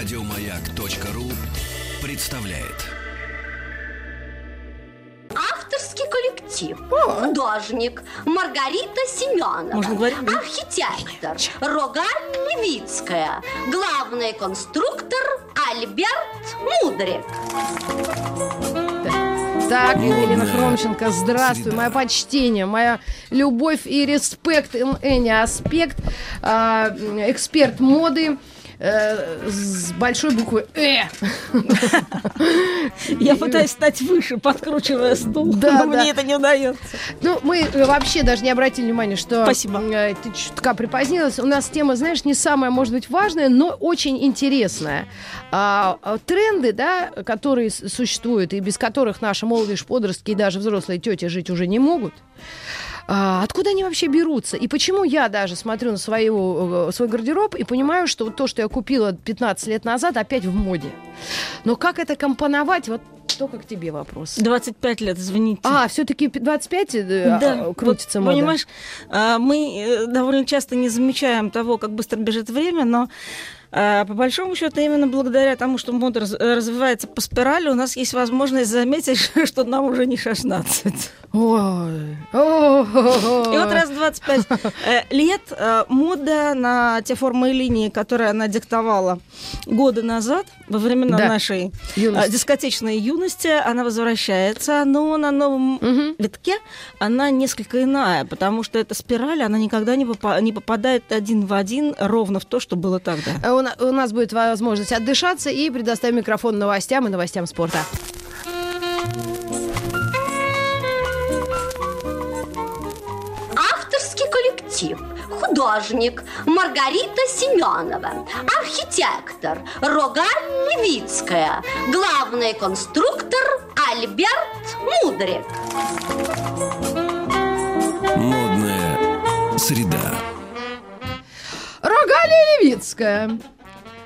Радиомаяк.ру представляет. Авторский коллектив. Художник Маргарита Семенова. Можно говорить, да? Архитектор Рогаль Левицкая. Главный конструктор Альберт Мудрик. Так, Модная Хромченко, здравствуй, мое почтение, моя любовь и респект, Эни Аспект, а, эксперт моды э, с большой буквы «Э». Я пытаюсь стать выше, подкручивая стул, Да, но да. мне это не удается. Ну, мы э, вообще даже не обратили внимания, что Спасибо. э, ты чутка припозднилась. У нас тема, знаешь, не самая, может быть, важная, но очень интересная. А, а, тренды, да, которые существуют, и без которых наши молодежь, подростки и даже взрослые тети жить уже не могут. А, откуда они вообще берутся? И почему я даже смотрю на свою, э, свой гардероб и понимаю, что вот то, что я купила 15 лет назад, опять в моде. Но как это компоновать? Вот только к тебе вопрос. 25 лет, извините. А, все-таки 25 э, Да, а, крутится вот, мода. Понимаешь, а, мы э, довольно часто не замечаем того, как быстро бежит время, но по большому счету именно благодаря тому, что мода раз- э, развивается по спирали, у нас есть возможность заметить, что нам уже не 16. Ой. Ой. И вот раз в 25 э, лет э, мода на те формы и линии, которые она диктовала годы назад, во времена Да. нашей Юность. дискотечной юности, она возвращается, но на новом Мгм. витке она несколько иная, потому что эта спираль, она никогда не, попа- не попадает один в один ровно в то, что было тогда. У, на- у нас будет возможность отдышаться и предоставим микрофон новостям и новостям спорта. Авторский коллектив. Художник Маргарита Семенова. Архитектор Рогаль Левицкая. Главный конструктор Альберт Мудрик. Модная среда. Рогалия Левицкая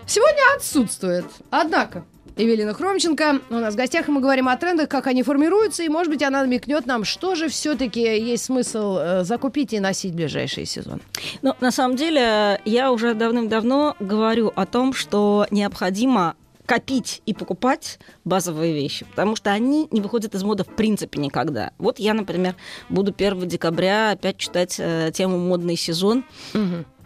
сегодня отсутствует. Однако, Евелина Хромченко у нас в гостях, и мы говорим о трендах, как они формируются, и, может быть, она намекнет нам, что же все-таки есть смысл э, закупить и носить в ближайший сезон. Но на самом деле я уже давным-давно говорю о том, что необходимо копить и покупать базовые вещи, потому что они не выходят из моды в принципе никогда. Вот я, например, буду 1 декабря опять читать э, тему «Модный сезон»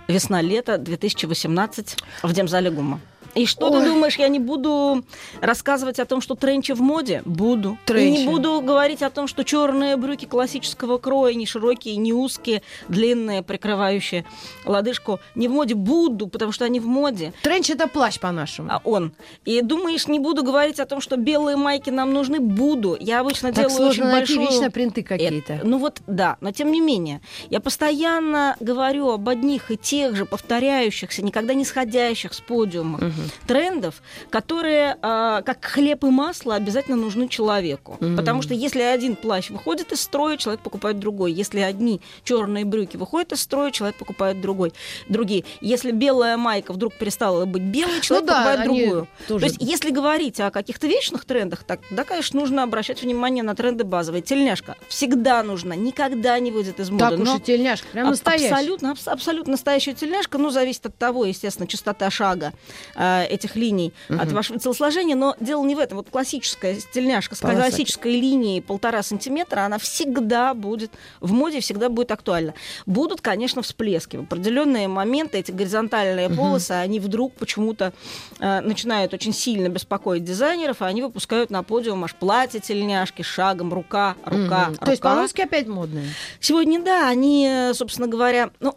весна-лето 2018 в Демзале ГУМа. И что Ой. ты думаешь, я не буду рассказывать о том, что тренчи в моде? Буду. И Тренчи. не буду говорить о том, что черные брюки классического кроя, не широкие, не узкие, длинные, прикрывающие лодыжку, не в моде. Буду, потому что они в моде. Тренч это плащ по-нашему. А он. И думаешь, не буду говорить о том, что белые майки нам нужны? Буду. Я обычно так делаю сложно очень найти большую... вечно принты какие-то. Это- ну вот, да, но тем не менее, я постоянно говорю об одних и тех же повторяющихся, никогда не сходящих с подиумов трендов, которые, а, как хлеб и масло, обязательно нужны человеку. Мгм. Потому что если один плащ выходит из строя, человек покупает другой. Если одни черные брюки выходят из строя, человек покупает другой, другие. Если белая майка вдруг перестала быть белой, человек Ну да, покупает другую. тоже- То есть, если говорить о каких-то вечных трендах, так, да, конечно, нужно обращать внимание на тренды базовые. Тельняшка всегда нужна, никогда не выйдет из моды. Так уж но и тельняшка, прям настоящая. Абсолютно, абс- абсолютно настоящая тельняшка. Ну, зависит от того, естественно, частота шага э, этих линий от вашего телосложения. Но дело не в этом. Вот классическая тельняшка с Полосатая. классической линией полтора сантиметра, она всегда будет в моде, всегда будет актуальна. Будут, конечно, всплески. В определенные моменты эти горизонтальные полосы, они вдруг почему-то э, начинают очень сильно беспокоить дизайнеров, и они выпускают на подиум аж платье тельняшки шагом, рука, рука, Мгм. То есть рука. полоски опять модные. Сегодня, да, они, э, собственно говоря, ну,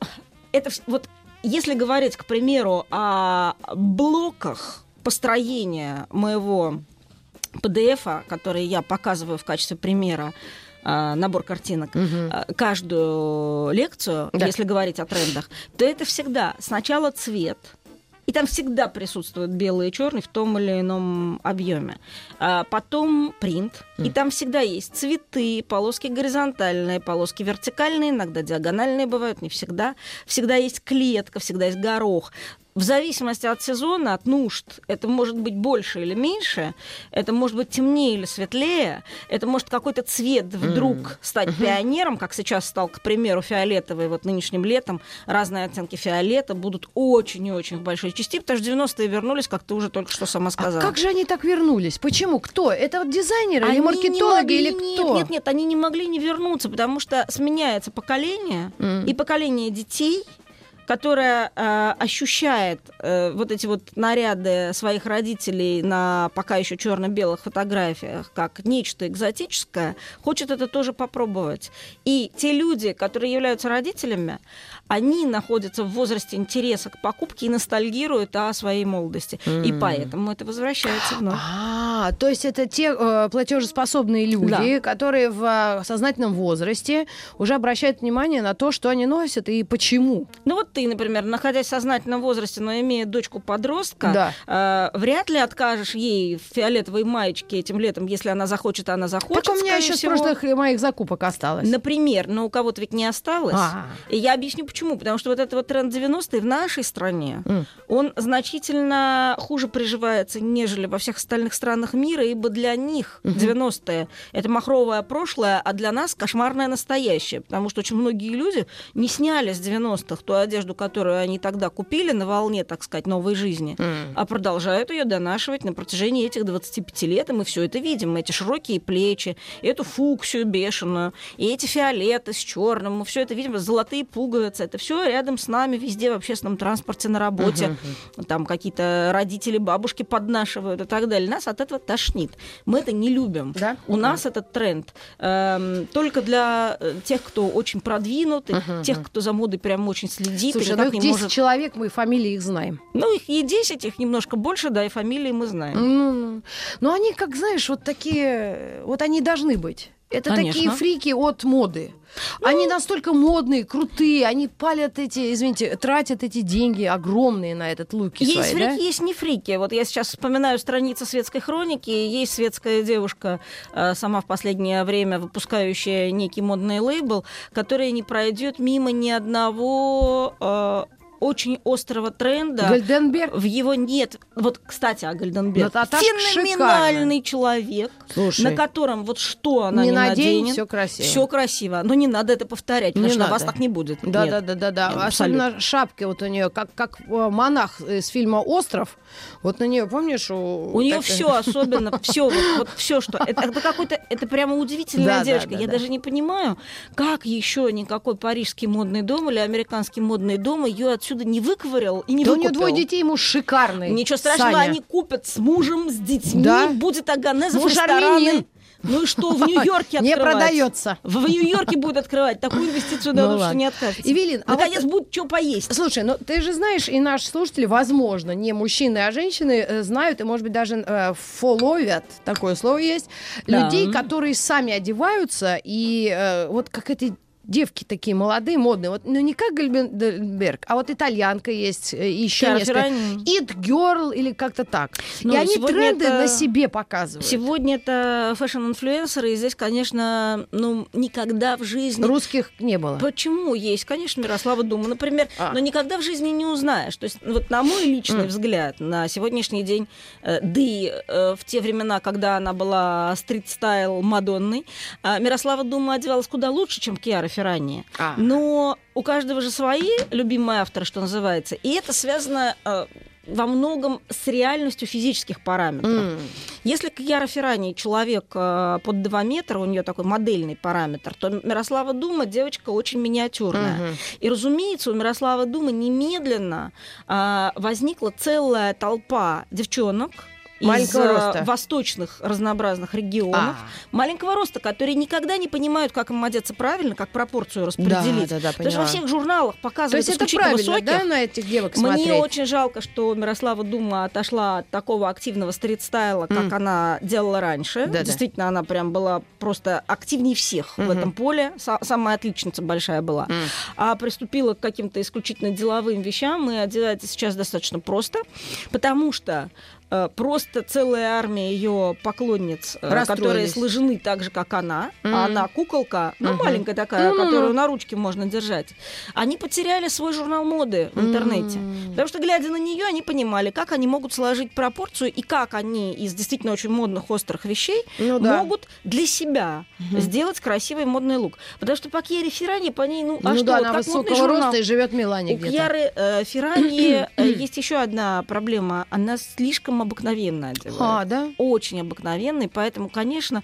это вот если говорить, к примеру, о блоках построения моего PDF, который я показываю в качестве примера, э, набор картинок, э, каждую лекцию, Да. если говорить о трендах, то это всегда сначала цвет, и там всегда присутствует белый и черный в том или ином объеме. А потом принт, и там всегда есть цветы, полоски горизонтальные, полоски вертикальные, иногда диагональные бывают, не всегда. Всегда есть клетка, всегда есть горох. В зависимости от сезона, от нужд, это может быть больше или меньше, это может быть темнее или светлее, это может какой-то цвет вдруг mm. стать mm-hmm. пионером, как сейчас стал, к примеру, фиолетовый, вот нынешним летом разные оттенки фиолета будут очень и очень в большой части, потому что 90-е вернулись, как ты уже только что сама сказала. А как же они так вернулись? Почему? Кто? Это вот дизайнеры они или маркетологи могли, или кто? Нет, нет, нет, они не могли не вернуться, потому что сменяется поколение, mm. и поколение детей, которая э, ощущает э, вот эти вот наряды своих родителей на пока еще черно-белых фотографиях как нечто экзотическое, хочет это тоже попробовать. И те люди, которые являются родителями, они находятся в возрасте интереса к покупке и ностальгируют о своей молодости. Mm. И поэтому это возвращается вновь. А, то есть это те э, платежеспособные люди, да. которые в э, сознательном возрасте уже обращают внимание на то, что они носят и почему. Ну вот ты, например, находясь в сознательном возрасте, но имея дочку-подростка, да. э, вряд ли откажешь ей в фиолетовой маечке этим летом, если она захочет, она захочет. Так у меня еще всего. с прошлых моих закупок осталось. Например, но у кого-то ведь не осталось. А-а-а. И я объясню, почему Почему? Потому что вот этот вот тренд 90-е в нашей стране, mm. он значительно хуже приживается, нежели во всех остальных странах мира, ибо для них mm-hmm. 90-е — это махровое прошлое, а для нас кошмарное настоящее. Потому что очень многие люди не сняли с 90-х ту одежду, которую они тогда купили на волне, так сказать, новой жизни, mm. а продолжают ее донашивать на протяжении этих 25 лет, и мы все это видим. Эти широкие плечи, эту фуксию бешеную, и эти фиолеты с черным, мы все это видим, золотые пуговицы, это все рядом с нами, везде в общественном транспорте, на работе. Uh-huh. Там какие-то родители, бабушки поднашивают и так далее. Нас от этого тошнит. Мы это не любим. Да? У uh-huh. нас этот тренд э, только для э, тех, кто очень продвинут, uh-huh. тех, кто за модой прям очень следит. Слушай, ну их 10 может... человек, мы фамилии их знаем. Ну, их и 10, их немножко больше, да, и фамилии мы знаем. Ну, ну они, как знаешь, вот такие, вот они должны быть. Это Конечно. такие фрики от моды. Ну... Они настолько модные, крутые, они палят эти, извините, тратят эти деньги огромные на этот луки Есть свои, фрики, да? есть не фрики. Вот я сейчас вспоминаю страницы светской хроники. Есть светская девушка, э, сама в последнее время выпускающая некий модный лейбл, которая не пройдет мимо ни одного э, очень острого тренда. Гальденберг? В его нет. Вот, кстати, о Гальденберг. Ну, Феноменальный шикарно. человек, Слушай, на котором вот что она не, не наденет. все красиво. Все красиво. Но не надо это повторять, потому не что надо. вас так не будет. Да, нет. да, да, да, да. Нет, Особенно шапки вот у нее, как, как э, монах из фильма Остров. Вот на нее, помнишь, у, у нее все особенно, все, вот, все, что. Это, какой-то, это прямо удивительная девочка. Я да. даже не понимаю, как еще никакой парижский модный дом или американский модный дом ее отсюда отсюда не выковырял и не да выкупил. у нее двое детей, муж шикарный. Ничего страшного, Саня. они купят с мужем, с детьми, да? будет Аганезов Муж рестораны. Армянин. Ну и что, в Нью-Йорке открывать? Не продается. В Нью-Йорке будет открывать. Такую инвестицию дадут, ну, что не откажется. Эвелин, а Наконец вот... будет что поесть. Слушай, ну ты же знаешь, и наши слушатели, возможно, не мужчины, а женщины э, знают и, может быть, даже э, фоловят, такое слово есть, да. людей, которые сами одеваются, и э, вот как эти девки такие молодые, модные. Вот, ну, не как Гальбенберг, а вот итальянка есть, э, еще Кара несколько. It Girl или как-то так. Ну, и они тренды это... на себе показывают. Сегодня это фэшн-инфлюенсеры, и здесь, конечно, ну, никогда в жизни... Русских не было. Почему? Есть, конечно, Мирослава Дума, например, а. но никогда в жизни не узнаешь. То есть, вот на мой личный mm. взгляд, на сегодняшний день, э, да и э, в те времена, когда она была стрит-стайл Мадонной, э, Мирослава Дума одевалась куда лучше, чем Киара ранее. А. Но у каждого же свои любимые авторы, что называется. И это связано э, во многом с реальностью физических параметров. Mm. Если Кьяра Феррани человек э, под 2 метра, у нее такой модельный параметр, то Мирослава Дума девочка очень миниатюрная. Mm-hmm. И, разумеется, у Мирослава Думы немедленно э, возникла целая толпа девчонок, маленького из э, роста. восточных разнообразных регионов, а. маленького роста, которые никогда не понимают, как им одеться правильно, как пропорцию распределить. Да, да, да, Даже во всех журналах показывают То есть это правильно, высоких. да, на этих девок смотреть? Мне очень жалко, что Мирослава Дума отошла от такого активного стрит-стайла, как mm. она делала раньше. Да, Действительно, да. она прям была просто активнее всех mm-hmm. в этом поле. Самая отличница большая была. Mm. А приступила к каким-то исключительно деловым вещам и одевается сейчас достаточно просто, потому что просто целая армия ее поклонниц, э, которые сложены так же, как она, Мгм. а она куколка, ну, Мгм. маленькая такая, Ну-ну-ну. которую на ручке можно держать. Они потеряли свой журнал моды в интернете. М. Потому что, глядя на нее, они понимали, как они могут сложить пропорцию и как они из действительно очень модных, острых вещей Ну да. могут для себя сделать красивый модный лук. Потому что по Кьере Феррани, по ней, ну, а ну что, да, вот она как высокого журнал. роста и живет в Милане У где-то. Кьяры э, Феррани э, есть еще одна проблема. Она слишком обыкновенно одевает. А, да? Очень обыкновенный, поэтому, конечно,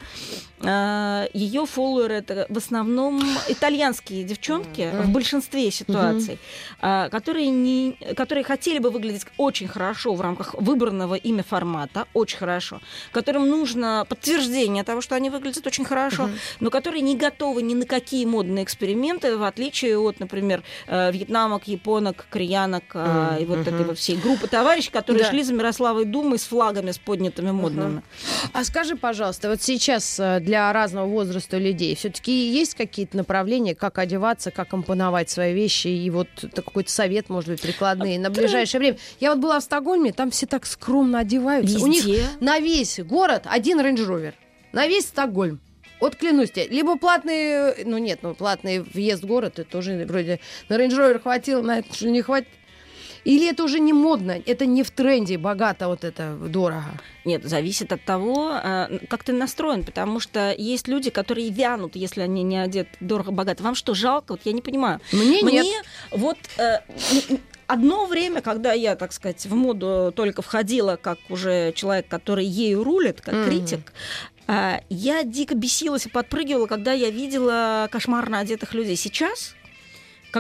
ее фолловеры это в основном итальянские девчонки в большинстве ситуаций, а, которые, не, которые хотели бы выглядеть очень хорошо в рамках выбранного ими формата, очень хорошо, которым нужно подтверждение того, что они выглядят очень хорошо, но которые не готовы ни на какие модные эксперименты, в отличие от, например, э, вьетнамок, японок, кореянок а, и вот этой вот всей группы товарищей, которые Да. шли за Мирославой Думой с флагами, с поднятыми модными. А скажи, пожалуйста, вот сейчас э, для разного возраста людей все-таки есть какие-то направления, как одеваться, как компоновать свои вещи, и вот какой-то совет, может быть, прикладные на ближайшее время? Я вот была в Стокгольме, там все так скромно одеваются. У них Везде. на весь город один Range Rover, на весь Стокгольм. Вот клянусь тебе, либо платный, э, ну нет, ну платный въезд в город, это тоже вроде на рейндж хватило, на это не хватит. Или это уже не модно, это не в тренде, богато вот это, дорого. Нет, зависит от того, э, как ты настроен, потому что есть люди, которые вянут, если они не одеты дорого-богато. Вам что, жалко? Вот я не понимаю. Мне, Мне нет. вот э, одно время, когда я, так сказать, в моду только входила как уже человек, который ею рулит, как Мгм. критик, а, я дико бесилась и подпрыгивала, когда я видела кошмарно одетых людей. Сейчас,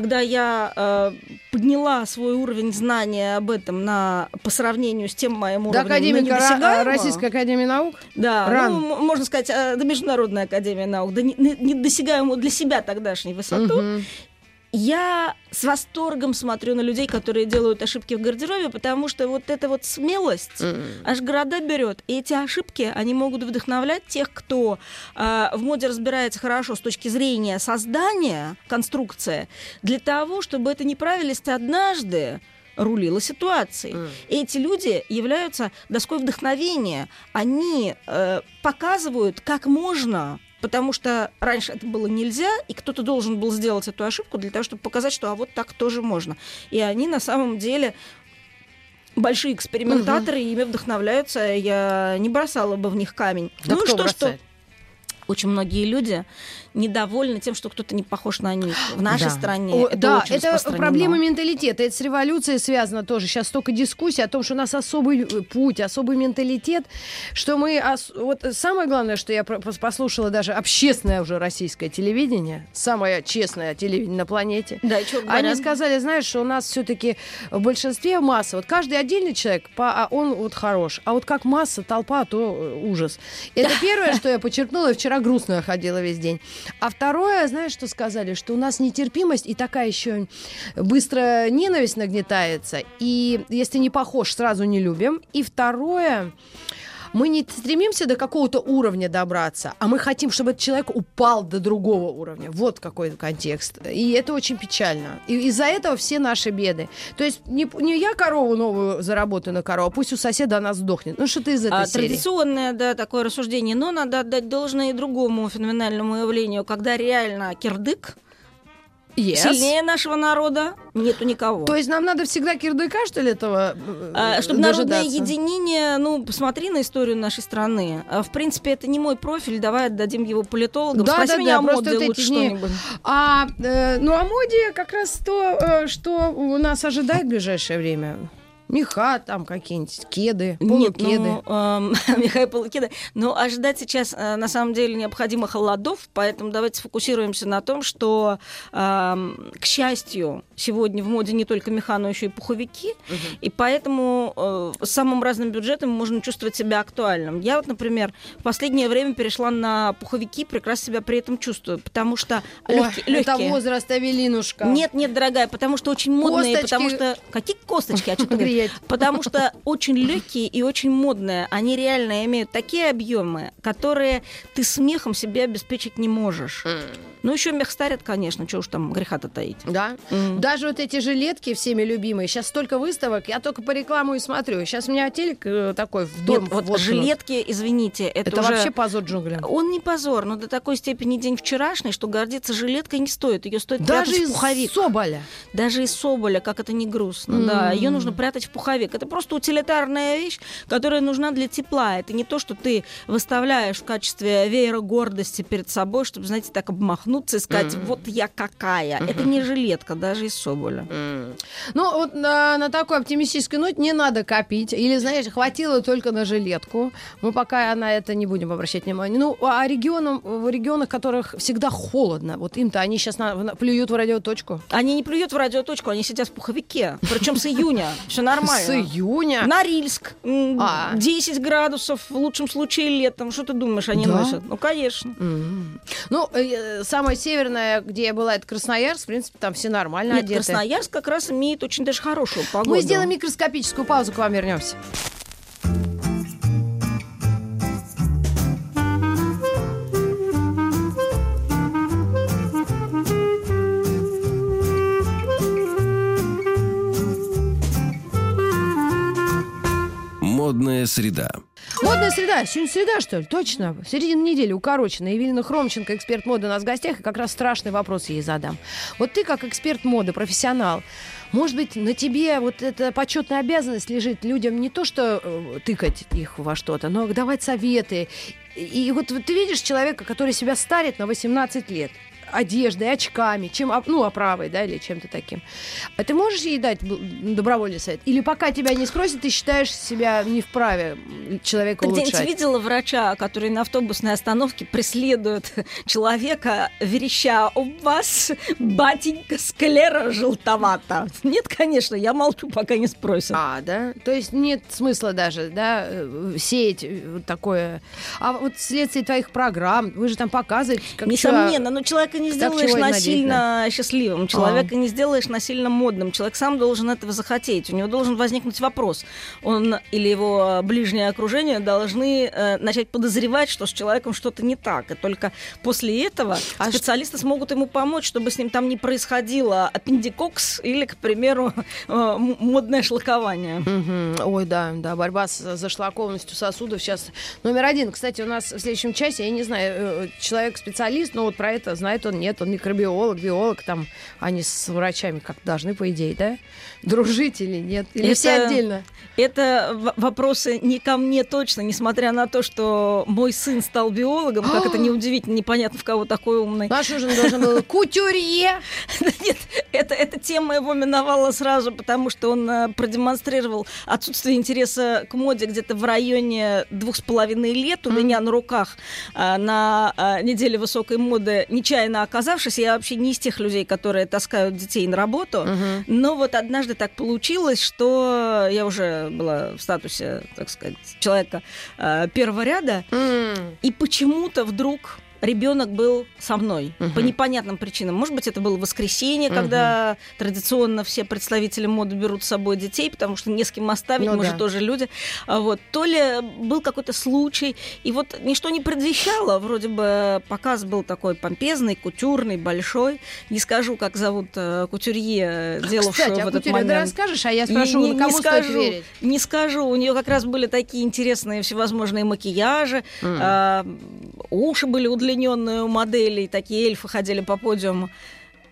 когда я э, подняла свой уровень знания об этом на, по сравнению с тем моим До уровнем, академика Ра- недосягаемого, Российской Академии Наук? да, ну, м- можно сказать, э, до Международной Академии Наук, до не- не- недосягаемую для себя тогдашней высоту, Мгм. Я с восторгом смотрю на людей, которые делают ошибки в гардеробе, потому что вот эта вот смелость Мгм. аж города берет. И эти ошибки, они могут вдохновлять тех, кто э, в моде разбирается хорошо с точки зрения создания конструкции, для того, чтобы эта неправильность однажды рулила ситуацией. Мгм. Эти люди являются доской вдохновения. Они э, показывают, как можно Потому что раньше это было нельзя, и кто-то должен был сделать эту ошибку для того, чтобы показать, что а вот так тоже можно. И они на самом деле большие экспериментаторы, и ими вдохновляются. Я не бросала бы в них камень. Да ну кто что, что? бросает? Очень многие люди недовольны тем, что кто-то не похож на них. В нашей Да. стране О, это да, очень это проблема менталитета. Это с революцией связано тоже. Сейчас столько дискуссий о том, что у нас особый путь, особый менталитет, что мы... ос- Вот самое главное, что я послушала даже общественное уже российское телевидение, самое честное телевидение на планете. Да, и чё Они сказали, знаешь, что у нас все-таки в большинстве масса. Вот каждый отдельный человек, по- а он вот хорош. А вот как масса, толпа, то э, ужас. Это первое, что я подчеркнула. и Вчера грустно ходила весь день. А второе, знаешь, что сказали? Что у нас нетерпимость и такая еще быстро ненависть нагнетается. И если не похож, сразу не любим. И второе, мы не стремимся до какого-то уровня добраться, а мы хотим, чтобы этот человек упал до другого уровня. Вот какой контекст. И это очень печально. И из-за этого все наши беды. То есть не, не я корову новую заработаю на корову, а пусть у соседа она сдохнет. Ну что-то из этой А, серии. Традиционное, да, такое рассуждение. Но надо отдать должное и другому феноменальному явлению, когда реально кирдык Yes. сильнее нашего народа нету никого. То есть нам надо всегда кирдыка, что ли, этого э, А, Чтобы народное единение, ну, посмотри на историю нашей страны. А, В принципе, это не мой профиль, давай отдадим его политологам. Да, Спроси да, меня да, о моде лучше что-нибудь. А, э, ну, о моде как раз то, э, что у нас ожидает в ближайшее время. Меха там какие-нибудь, кеды, Нет, полукеды. ну, эм, Михаил Полукеда. Но ожидать сейчас э, на самом деле необходимо холодов, поэтому давайте сфокусируемся на том, что, эм, к счастью, сегодня в моде не только меха, но еще и пуховики, и поэтому э, с самым разным бюджетом можно чувствовать себя актуальным. Я вот, например, в последнее время перешла на пуховики, прекрасно себя при этом чувствую, потому что Ой, легкие. это возраст, Авелинушка. Нет, нет, дорогая, потому что очень модные, Косточки. потому что... Какие косточки? А что ты похудеть. Потому что очень легкие и очень модные. Они реально имеют такие объемы, которые ты смехом себе обеспечить не можешь. Ну, еще мех старят, конечно, что уж там греха-то таить. Да. М. Даже вот эти жилетки всеми любимые. Сейчас столько выставок, я только по рекламу и смотрю. Сейчас у меня телек э, такой в дом. Нет, вот воткнут. жилетки, извините, это, Это уже... вообще позор джунглям. Он не позор, но до такой степени день вчерашний, что гордиться жилеткой не стоит. Ее стоит Даже прятать из в пуховик. Соболя. Даже из соболя, как это не грустно, да. М. Ее нужно прятать в пуховик. Это просто утилитарная вещь, которая нужна для тепла. Это не то, что ты выставляешь в качестве веера гордости перед собой, чтобы, знаете, так обмахнуться и сказать, вот я какая. Это не жилетка, даже из соболя. Ну, вот на, на такой оптимистической ноте не надо копить. Или, знаешь, хватило только на жилетку. Мы пока на это не будем обращать внимание. Ну, а регионам, в регионах, в которых всегда холодно, вот им-то они сейчас плюют в радиоточку. Они не плюют в радиоточку, они сидят в пуховике. Причем с июня. Все нормально. С июня. Норильск. А. 10 градусов, в лучшем случае летом. Что ты думаешь, они Да? носят? Ну, конечно. М. Ну, э, самое северное, где я была, это Красноярск. В принципе, там все нормально Нет, одеты. Красноярск как раз имеет очень даже хорошую погоду. Мы сделаем микроскопическую паузу, к вам вернемся. Среда. Модная среда. Сегодня среда, что ли? Точно. Середина недели укорочена. Евелина Хромченко, эксперт моды у нас в гостях. И как раз страшный вопрос ей задам. Вот ты, как эксперт моды, профессионал, может быть, на тебе вот эта почетная обязанность лежит людям не то, что э, тыкать их во что-то, но давать советы. И, и вот ты видишь человека, который себя старит на 18 лет одеждой, очками, чем, ну, оправой, да, или чем-то таким. А ты можешь ей дать добровольный совет? Или пока тебя не спросят, ты считаешь себя не вправе человека Ты где-нибудь видела врача, который на автобусной остановке преследует человека, вереща «У вас, батенька, склера желтовата». Нет, конечно, я молчу, пока не спросят. А, да? То есть нет смысла даже, да, э, сеять э, вот такое. А вот вследствие твоих программ, вы же там показываете, как Несомненно, но человека не сделаешь насильно счастливым, человека не сделаешь насильно модным. Человек сам должен этого захотеть. У него должен возникнуть вопрос. Он или его ближнее окружение должны э, начать подозревать, что с человеком что-то не так. И только после этого А специалисты смогут ему помочь, чтобы с ним там не происходило аппендикокс или, к примеру, э, модное шлакование. Мгм. Ой, да, да, борьба с зашлакованностью сосудов сейчас номер один. Кстати, у нас в следующем часе, я не знаю, э, человек-специалист, но вот про это знает он, нет, он микробиолог, биолог, там они с врачами как должны, по идее, да, дружить или нет, или Это- все отдельно. Это вопросы не ко мне точно, несмотря на то, что мой сын стал биологом, как это неудивительно, непонятно в кого такой умный. Наш ужин должен был кутюрье. Нет, это, эта тема его миновала сразу, потому что он э, продемонстрировал отсутствие интереса к моде где-то в районе двух с половиной лет у меня на руках э, на э, неделе высокой моды, нечаянно оказавшись. Я вообще не из тех людей, которые таскают детей на работу. Но вот однажды так получилось, что я уже была в статусе, так сказать, человека э, первого ряда, М. и почему-то вдруг ребенок был со мной Мгм. по непонятным причинам. Может быть, это было воскресенье, Мгм. когда традиционно все представители моды берут с собой детей, потому что не с кем оставить, Ну мы да. же тоже люди. А Вот. То ли был какой-то случай, и вот ничто не предвещало. Вроде бы показ был такой помпезный, кутюрный, большой. Не скажу, как зовут э, кутюрье, делавшую Кстати, в а этот ты момент. расскажешь, а я Не- спрошу, не, на кому не скажу, верить? Не скажу. У нее как раз были такие интересные всевозможные макияжи. М. а, уши были удлиненные у моделей, такие эльфы ходили по подиуму.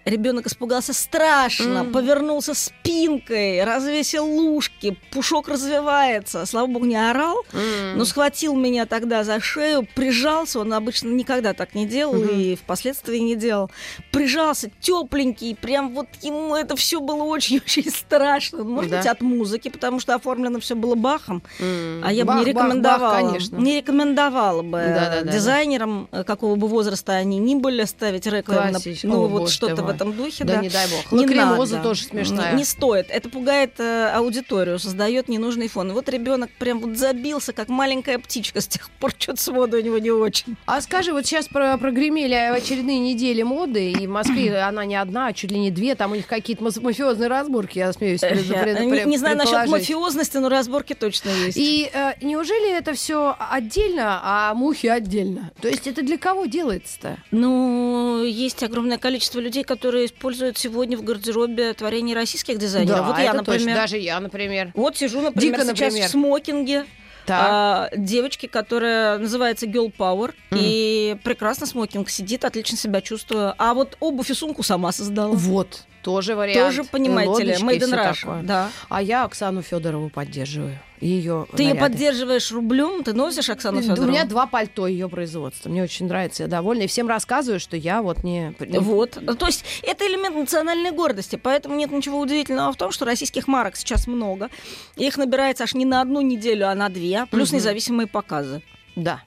Ребенок испугался страшно, М. повернулся спинкой, развесил ушки, пушок развивается. Слава богу, не орал, М. но схватил меня тогда за шею, прижался. Он обычно никогда так не делал Мгм. и впоследствии не делал. Прижался тепленький, прям вот ему это все было очень-очень страшно. Может Да. быть, от музыки, потому что оформлено все было Бахом. М. А я бы Бах, не бах, бах, рекомендовала. конечно. Не рекомендовала бы Да-да-да-да. дизайнерам, э, какого бы возраста они ни были, ставить реквием ну, вот что-то ты в мой. Этом духе. Да, Да, не дай бог. Не Лакримоза надо. тоже смешная. Не стоит. Это пугает э, аудиторию, создает ненужный фон. И вот ребенок прям вот забился, как маленькая птичка. С тех пор что-то с водой у него не очень. А скажи, вот сейчас про прогремели очередные недели моды, и в Москве она не одна, а чуть ли не две, там у них какие-то мафиозные разборки, я смеюсь не, не знаю насчет мафиозности, но разборки точно есть. И э, неужели это все отдельно, а мухи отдельно? То есть это для кого делается-то? Ну, есть огромное количество людей, которые используют сегодня в гардеробе творения российских дизайнеров. вот я, например. точно. Даже я, например. Вот сижу, например, Дико, сейчас например. в смокинге. Так. а, девочки, которая называется Girl Power, и прекрасно смокинг сидит, отлично себя чувствую. А вот обувь и сумку сама создала. Вот, тоже вариант. Тоже, понимаете ли, made in Russia. Да. А я Оксану Федорову поддерживаю. Ее Ты ее поддерживаешь рублем, ты носишь Оксану У Федорову? меня два пальто ее производства. Мне очень нравится, я довольна. И всем рассказываю, что я вот не... Вот. То есть это элемент национальной гордости, поэтому нет ничего удивительного в том, что российских марок сейчас много. Их набирается аж не на одну неделю, а на две, плюс Мгм. независимые показы. Да.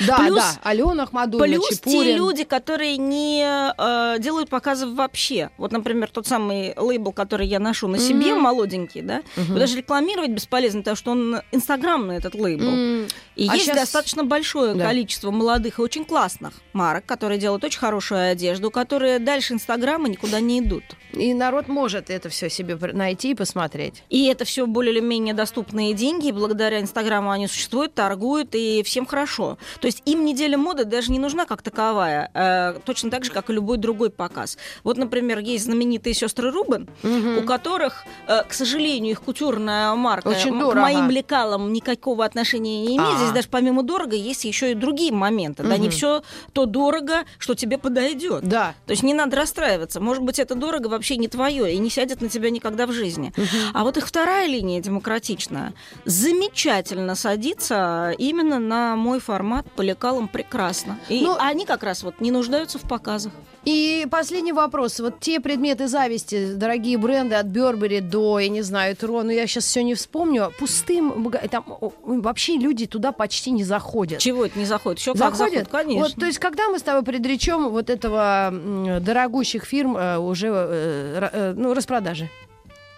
Да, Плюс- да. Алена Ахмадулина, Плюс те Чепурин. люди, которые не э, делают показы вообще. Вот, например, тот самый лейбл, который я ношу на себе, Мгм. молоденький, да, его даже рекламировать бесполезно, потому что он инстаграмный, этот лейбл. М, И А есть щас- достаточно большое Да. количество молодых и очень классных марок, которые делают очень хорошую одежду, которые дальше Инстаграма никуда не идут. И народ может это все себе найти и посмотреть. И это все более или менее доступные деньги, благодаря Инстаграму они существуют, торгуют, и всем хорошо. То есть им неделя моды даже не нужна как таковая, э, точно так же, как и любой другой показ. Вот, например, есть знаменитые сестры Рубен, у которых, э, к сожалению, их кутюрная марка Очень дорого. к моим лекалам никакого отношения не имеет. А. Здесь даже помимо дорого есть еще и другие моменты. Да, не все то дорого, что тебе подойдет. Да. То есть не надо расстраиваться. Может быть, это дорого вообще не твое и не сядет на тебя никогда в жизни. А вот их вторая линия демократичная замечательно садится именно на мой формат по лекалам прекрасно. И Ну- они как раз вот не нуждаются в показах. И последний вопрос. Вот те предметы зависти, дорогие бренды от Бербери до, я не знаю, Тро, ну я сейчас все не вспомню, пустым, там вообще люди туда почти не заходят. Чего это не заходит? Еще как Заходят? конечно. Вот, то есть, когда мы с тобой предречем вот этого дорогущих фирм э, уже э, э, ну, распродажи?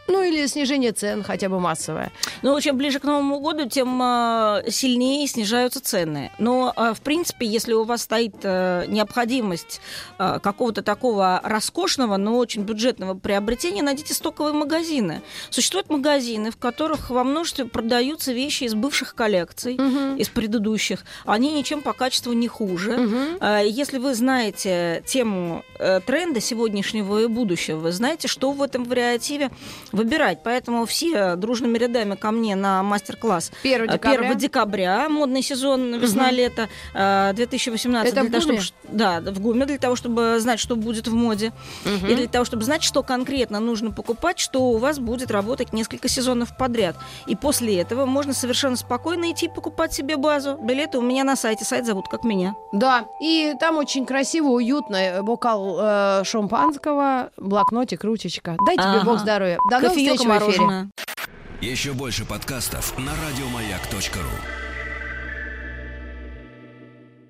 Ну, или снижение цен, хотя бы массовое. Ну, чем ближе к Новому году, тем а, сильнее снижаются цены. Но, а, в принципе, если у вас стоит а, необходимость а, какого-то такого роскошного, но очень бюджетного приобретения, найдите стоковые магазины. Существуют магазины, в которых во множестве продаются вещи из бывших коллекций, из предыдущих. Они ничем по качеству не хуже. Мгм. А, Если вы знаете тему э, тренда сегодняшнего и будущего, вы знаете, что в этом вариативе выбирать. Поэтому все дружными рядами ко мне на мастер-класс 1 э, декабря. 1 декабря, модный сезон весна-лето э, 2018. Это в для того, ГУМе? чтобы, да, в ГУМе, для того, чтобы знать, что будет в моде. Мгм. И для того, чтобы знать, что конкретно нужно покупать, что у вас будет работать несколько сезонов подряд. И после этого можно совершенно спокойно идти покупать себе базу. Билеты у меня на сайте. Сайт зовут как меня. Да, и там очень красиво, уютно. э, Бокал э, шампанского, блокнотик, ручечка. Дай тебе Ага. бог здоровья. До новых Кофеёк встреч и в эфире. мороженое. Еще больше подкастов на радиомаяк.ру.